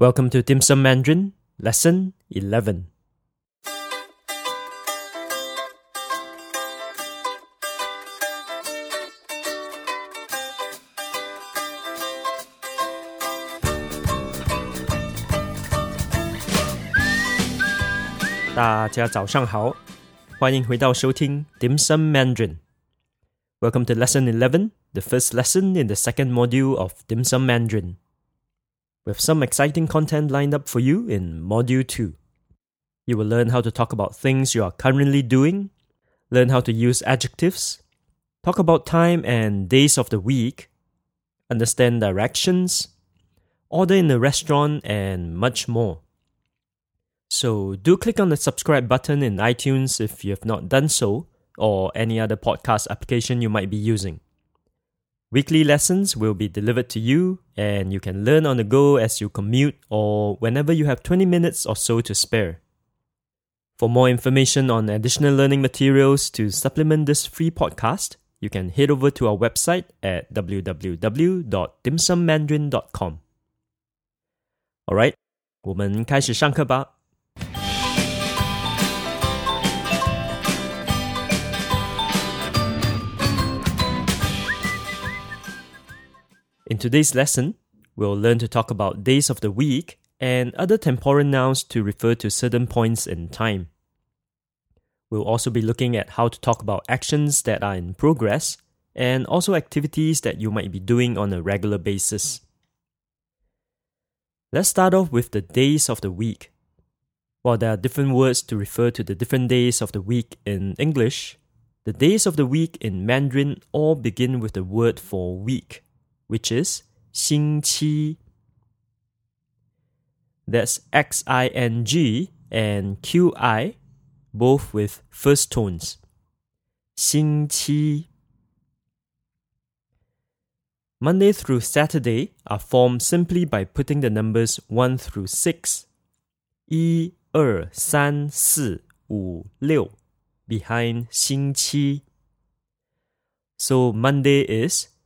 Welcome to Dim Sum Mandarin, Lesson 11. Dim Sum Mandarin. Welcome to Lesson 11, the first lesson in the second module of Dim Sum Mandarin. Have some exciting content lined up for you in Module 2. You will learn how to talk about things you are currently doing, learn how to use adjectives, talk about time and days of the week, understand directions, order in a restaurant, and much more. So do click on the subscribe button in iTunes if you have not done so, or any other podcast application you might be using. Weekly lessons will be delivered to you, and you can learn on the go as you commute or whenever you have 20 minutes or so to spare. For more information on additional learning materials to supplement this free podcast, you can head over to our website at www.dimsummandarin.com. Alright, 我们开始上课吧。 Today's lesson, we'll learn to talk about days of the week and other temporal nouns to refer to certain points in time. We'll also be looking at how to talk about actions that are in progress and also activities that you might be doing on a regular basis. Let's start off with the days of the week. While there are different words to refer to the different days of the week in English, the days of the week in Mandarin all begin with the word for week which is 星期. That's X I N G and Q I, both with first tones. 星期. Monday through Saturday are formed simply by putting the numbers 1 through 6, 1, 2, 3, 4, 5, 6 behind 星期. So Monday is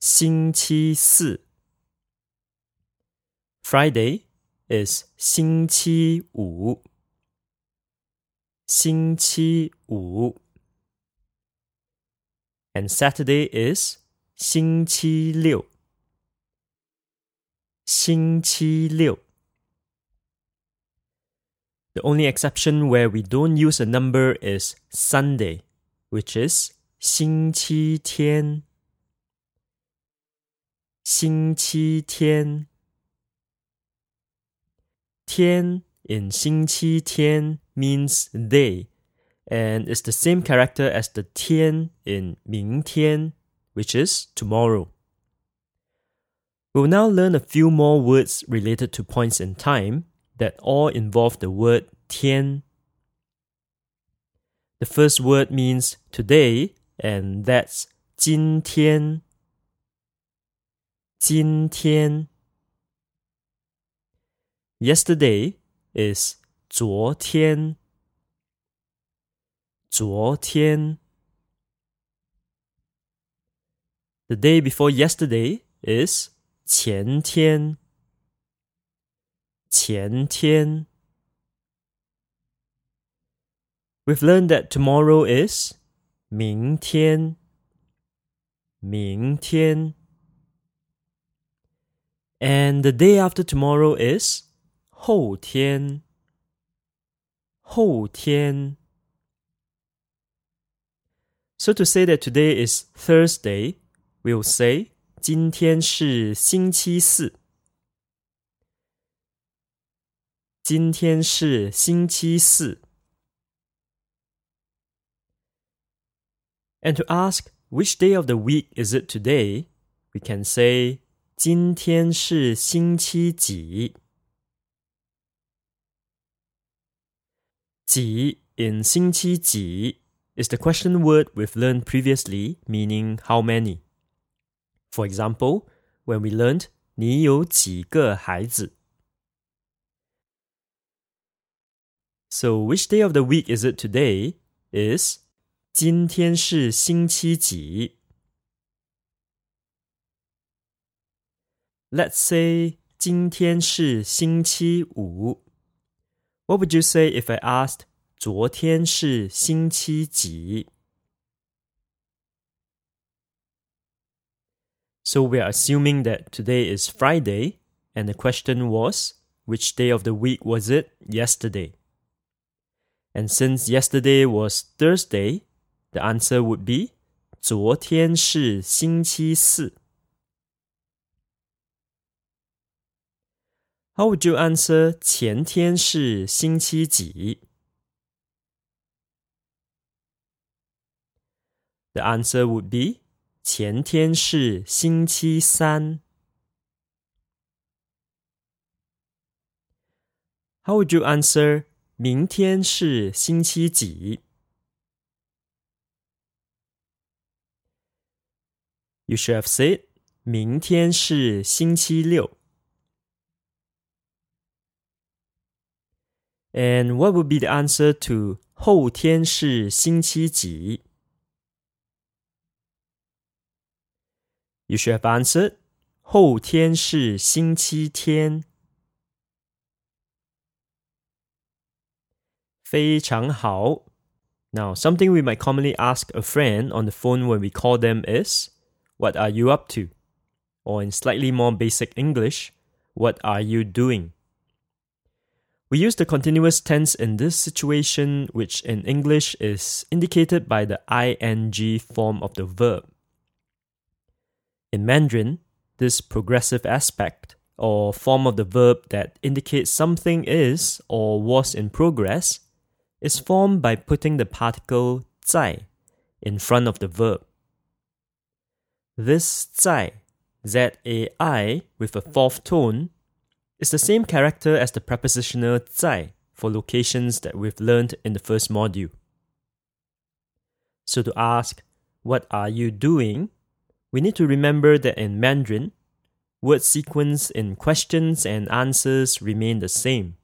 星期四。Friday is 星期五。星期五。And Saturday is 星期六。星期六。The only exception where we don't use a number is Sunday, which is 星期天。 星期天，天 in 星期天 means day and is the same character as the 天 in 明天, which is tomorrow. We'll now learn a few more words related to points in time that all involve the word 天. The first word means today, and that's 今天。 今天 Yesterday is 昨天。昨天 The day before yesterday is 前天。前天 We've learned that tomorrow is 明天。明天 and the day after tomorrow is 后天。后天。So to say that today is Thursday, we'll say 今天是星期四。今天是星期四。And to ask which day of the week is it today, we can say 今天是星期几？几 in 星期几 is the question word we've learned previously, meaning how many. For example, when we learned 你有几个孩子? So which day of the week is it today? Is 今天是星期几 ？Let's say 今天是星期五。What would you say if I asked 昨天是星期几？So we are assuming that today is Friday, and the question was which day of the week was it yesterday? And since yesterday was Thursday, the answer would be 昨天是星期四。 how would you answer 前天是星期几? The answer would be 前天是星期三。How would you answer 明天是星期几? You should have said 明天是星期六。 and what would be the answer to 后天是星期几? You should have answered 后天是星期天。非常好。Now, something we might commonly ask a friend on the phone when we call them is, What are you up to? Or in slightly more basic English, What are you doing? We use the continuous tense in this situation, which in English is indicated by the ing form of the verb. In Mandarin, this progressive aspect, or form of the verb that indicates something is or was in progress, is formed by putting the particle 在 in front of the verb. This 在, Z-A-I, with a fourth tone, is the same character as the prepositional 在 for locations that we've learned in the first module. So to ask, what are you doing? We need to remember that in Mandarin, word sequence in questions and answers remain the same.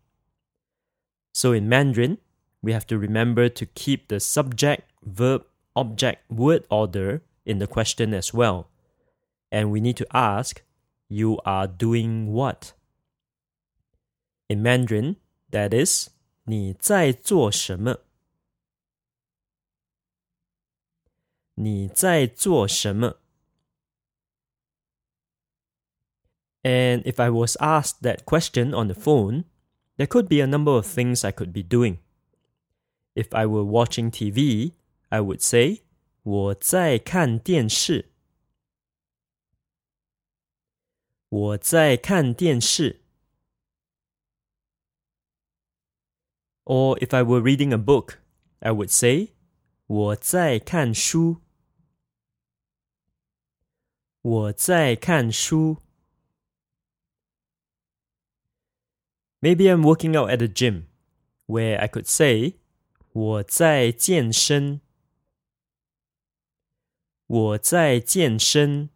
So in Mandarin, we have to remember to keep the subject, verb, object, word order in the question as well. And we need to ask, you are doing what? In Mandarin, that is, 你在做什么？你在做什么？And if I was asked that question on the phone, there could be a number of things I could be doing. If I were watching TV, I would say 我在看电视。我在看电视。 or if I were reading a book, I would say 我在看书。我在看书。Maybe I'm working out at the gym, where I could say 我在健身。我在健身。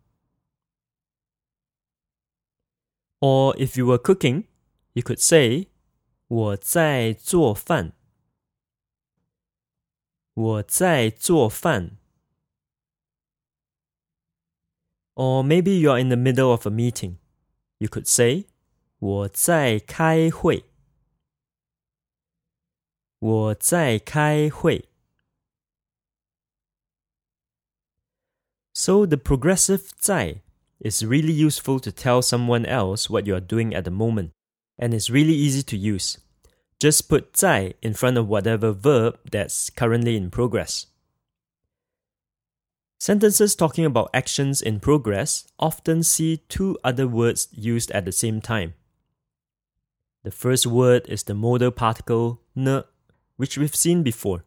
Or if you were cooking, you could say 我在做饭。我在做饭。Or maybe you are in the middle of a meeting. You could say, 我在开会。我在开会。So the progressive 在 is really useful to tell someone else what you are doing at the moment and it's really easy to use. Just put 在 in front of whatever verb that's currently in progress. Sentences talking about actions in progress often see two other words used at the same time. The first word is the modal particle ne, which we've seen before.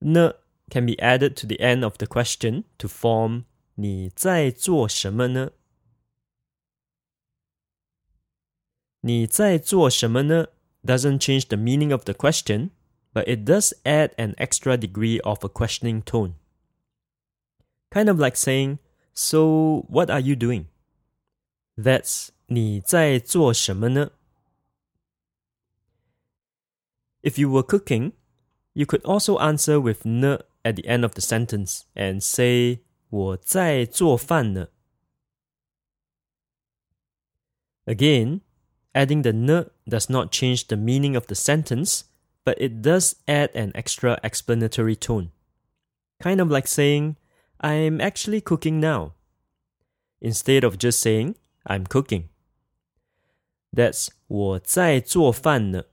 Ne can be added to the end of the question to form 你在做什么呢? 你在做什么呢 doesn't change the meaning of the question, but it does add an extra degree of a questioning tone. Kind of like saying, So, what are you doing? That's 你在做什么呢 If you were cooking, you could also answer with ne at the end of the sentence and say 我在做饭呢。Again, adding the ne does not change the meaning of the sentence, but it does add an extra explanatory tone. Kind of like saying, I'm actually cooking now, instead of just saying, I'm cooking. That's 我在做饭呢。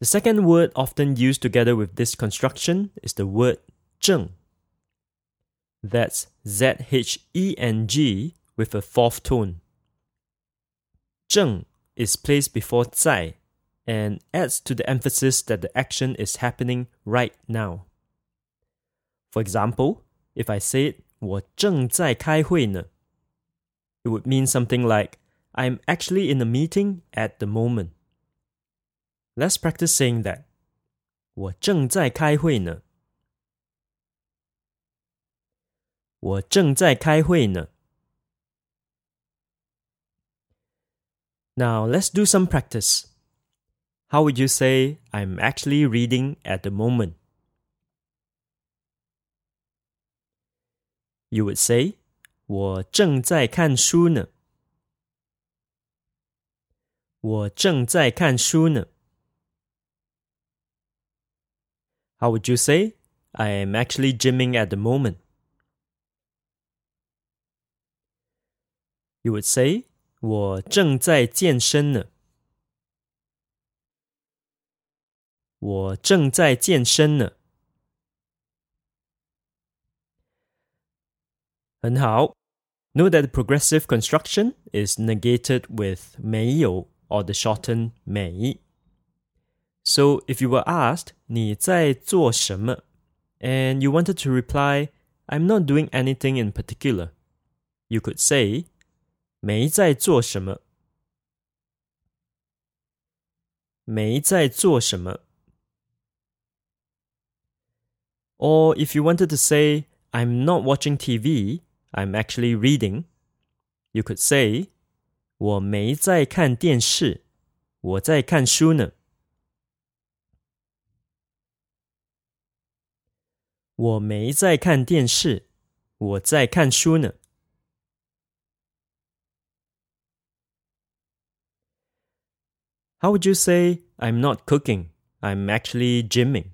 the second word often used together with this construction is the word 正. That's Z H E N G with a fourth tone. 正 is placed before 在 and adds to the emphasis that the action is happening right now. For example, if I said 我正在开会呢, it would mean something like I'm actually in a meeting at the moment. Let's practice saying that. 我正在开会呢。我正在开会呢。 Now let's do some practice. How would you say I'm actually reading at the moment? You would say 我正在看书呢。我正在看书呢。how would you say? I am actually gymming at the moment. You would say, 我正在健身呢。我正在健身呢。很好。Note that the progressive construction is negated with 没有 or the shortened 没。so if you were asked 你在做什么 and you wanted to reply I'm not doing anything in particular, you could say 没在做什么。没在做什么。Or if you wanted to say I'm not watching TV, I'm actually reading, you could say 我没在看电视，我在看书呢。我没在看电视，我在看书呢。How would you say I'm not cooking? I'm actually gymming.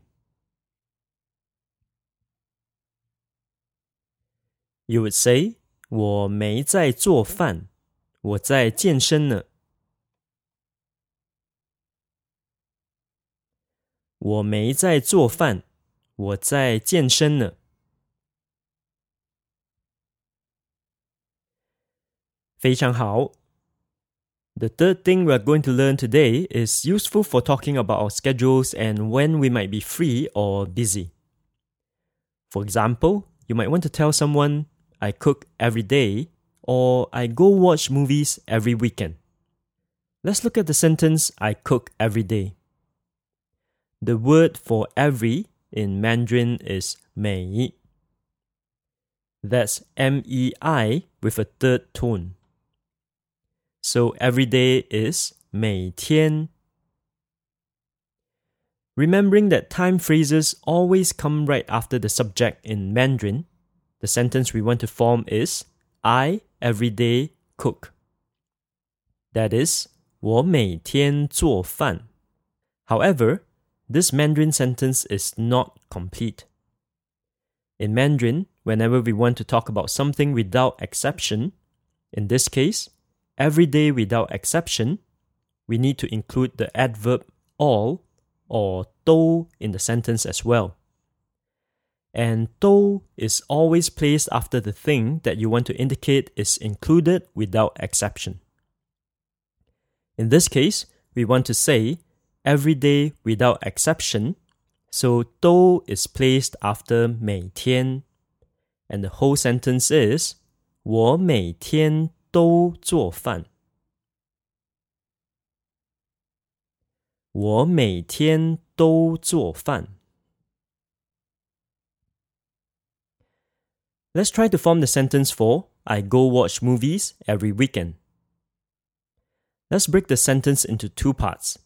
You would say 我没在做饭，我在健身呢。我没在做饭。我在健身呢。非常好。 the third thing we're going to learn today is useful for talking about our schedules and when we might be free or busy. For example, you might want to tell someone, I cook every day, or I go watch movies every weekend. Let's look at the sentence, I cook every day. The word for every in Mandarin is 每. That's M E I with a third tone. So every day is 每天. Remembering that time phrases always come right after the subject in Mandarin, the sentence we want to form is I every day cook. That is, 我每天做饭. However, this Mandarin sentence is not complete. In Mandarin, whenever we want to talk about something without exception, in this case, Every day without exception, we need to include the adverb all or dou in the sentence as well. And dou is always placed after the thing that you want to indicate is included without exception. In this case, we want to say every day without exception, so dou is placed after 每天, and the whole sentence is 我每天都做饭。我每天都做饭。Let's try to form the sentence for I go watch movies every weekend. Let's break the sentence into two parts.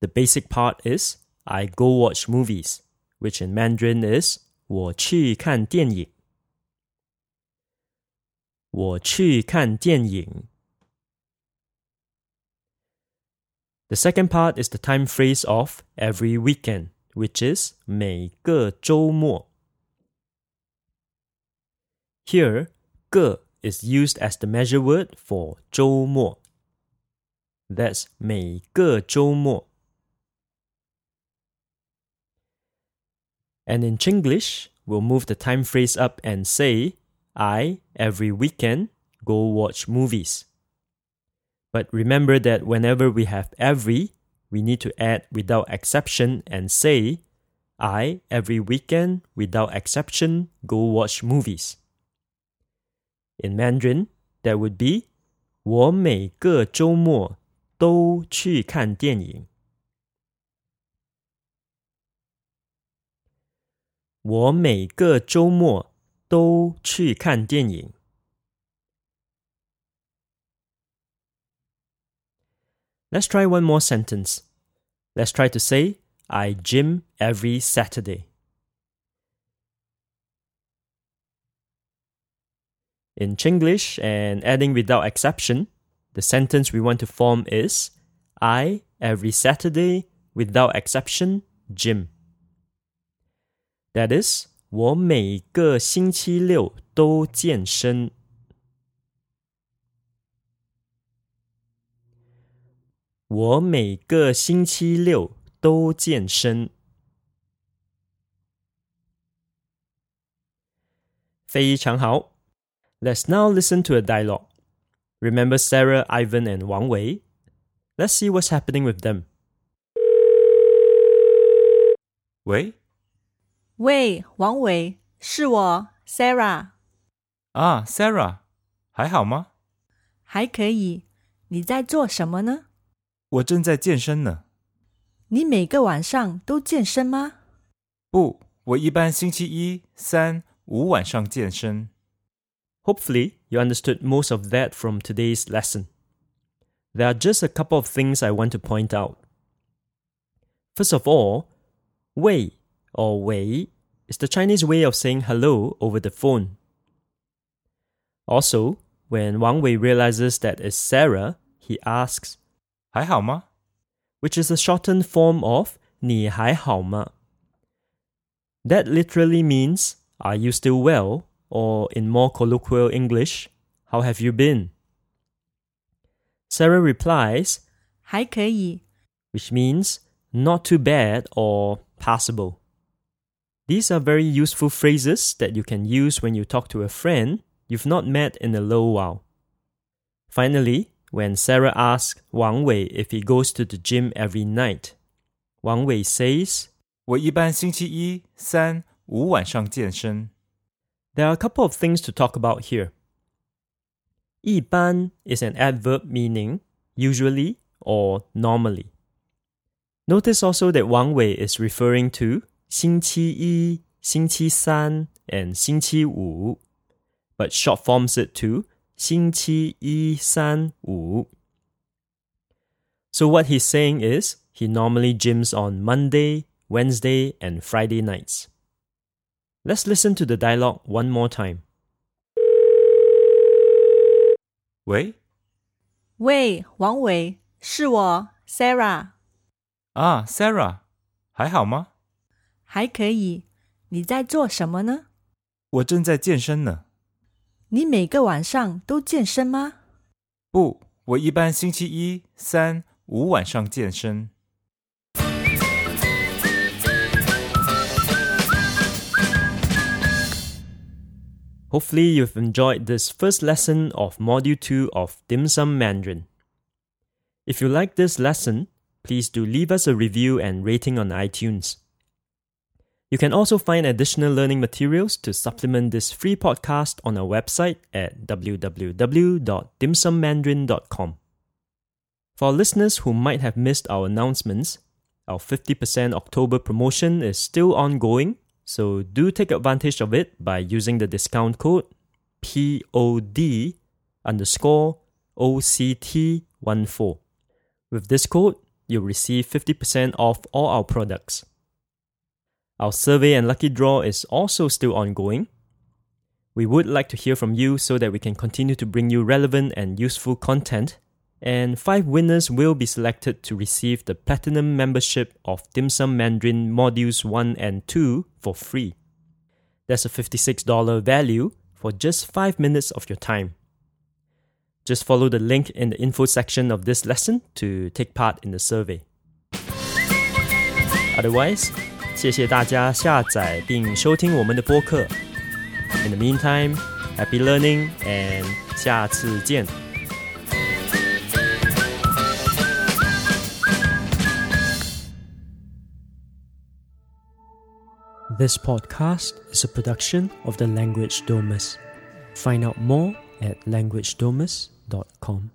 The basic part is I go watch movies, which in Mandarin is 我去看电影。 我去看电影。The second part is the time phrase of every weekend, which is 每个周末。here, 个 is used as the measure word for 周末. That's 每个周末. And in Chinglish, we'll move the time phrase up and say, I, every weekend, go watch movies. But remember that whenever we have every, we need to add without exception and say, I, every weekend, without exception, go watch movies. In Mandarin, that would be 我每个周末都去看电影。我每个周末 都去看电影。Let's try one more sentence. Let's try to say, I gym every Saturday. In Chinglish and adding without exception, the sentence we want to form is I, every Saturday, without exception, gym. That is, 我每个星期六都健身。我每个星期六都健身。非常好。Let's now listen to a dialogue. Remember Sarah, Ivan, and Wang Wei? Let's see what's happening with them. 喂喂，王伟，是我，Sarah。啊，Sarah，还好吗？还可以。你在做什么呢？我正在健身呢。你每个晚上都健身吗？不，我一般星期一、三、五晚上健身。Hopefully, you understood most of that from today's lesson. There are just a couple of things I want to point out. First of all, Wei or Wei is the Chinese way of saying hello over the phone. Also, when Wang Wei realizes that it's Sarah, he asks, 还好吗? which is a shortened form of 你还好吗? That literally means, are you still well? or in more colloquial English, How have you been? Sarah replies, 还可以, which means not too bad or passable. These are very useful phrases that you can use when you talk to a friend you've not met in a little while. Finally, when Sarah asks Wang Wei if he goes to the gym every night, Wang Wei says, 我一般星期一、三、五晚上健身。there are a couple of things to talk about here. 一般 is an adverb meaning usually or normally. Notice also that Wang Wei is referring to 星期一,星期三 and 星期五, but short forms it to 星期一,三,五. So what he's saying is he normally gyms on Monday, Wednesday, and Friday nights. Let's listen to the dialogue one more time. 喂喂，王伟，是我，Sarah。啊，Sarah，还好吗？ 还可以。你在做什么呢？我正在健身呢。你每个晚上都健身吗？不，我一般星期一、三、五晚上健身。Hopefully, you've enjoyed this first lesson of Module 2 of Dim Sum Mandarin. If you like this lesson, please do leave us a review and rating on iTunes. You can also find additional learning materials to supplement this free podcast on our website at www.dimsummandarin.com. For listeners who might have missed our announcements, our 50% October promotion is still ongoing, so do take advantage of it by using the discount code POD underscore OCT14. With this code, you'll receive 50% off all our products. Our survey and lucky draw is also still ongoing. We would like to hear from you so that we can continue to bring you relevant and useful content. And five winners will be selected to receive the platinum membership of Dim Sum Mandarin Modules 1 and 2 for free. That's a $56 value for just 5 minutes of your time. Just follow the link in the info section of this lesson to take part in the survey. Otherwise, 谢谢大家下载并收听我们的播客。In the meantime, happy learning and 下次见。This podcast is a production of the Language Domus. Find out more at languagedomus.com.